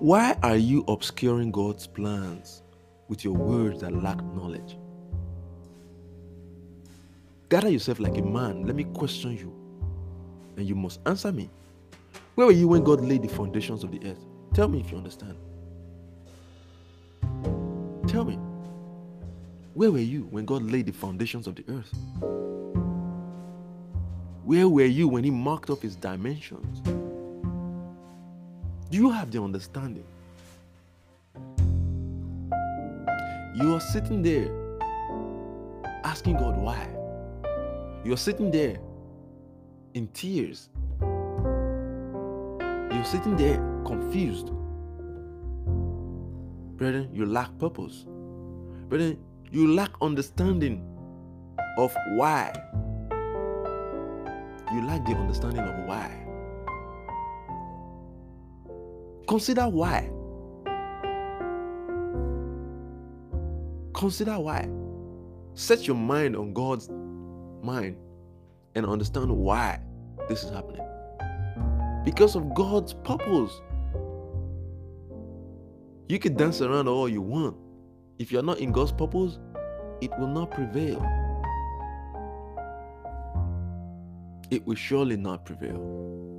Why are you obscuring God's plans with your words that lack knowledge? Gather yourself like a man. Let me question you. And you must answer me. Where were you when God laid the foundations of the earth? Tell me if you understand. Tell me. Where were you when God laid the foundations of the earth? Where were you when He marked off His dimensions? Do you have the understanding? You are sitting there asking God why. You're sitting there in tears. You're sitting there confused. Brethren, you lack purpose. Brethren, you lack understanding of why. You lack the understanding of why. Consider why. Consider why. Set your mind on God's mind and understand why this is happening. Because of God's purpose. You can dance around all you want. If you're not in God's purpose, it will not prevail. It will surely not prevail.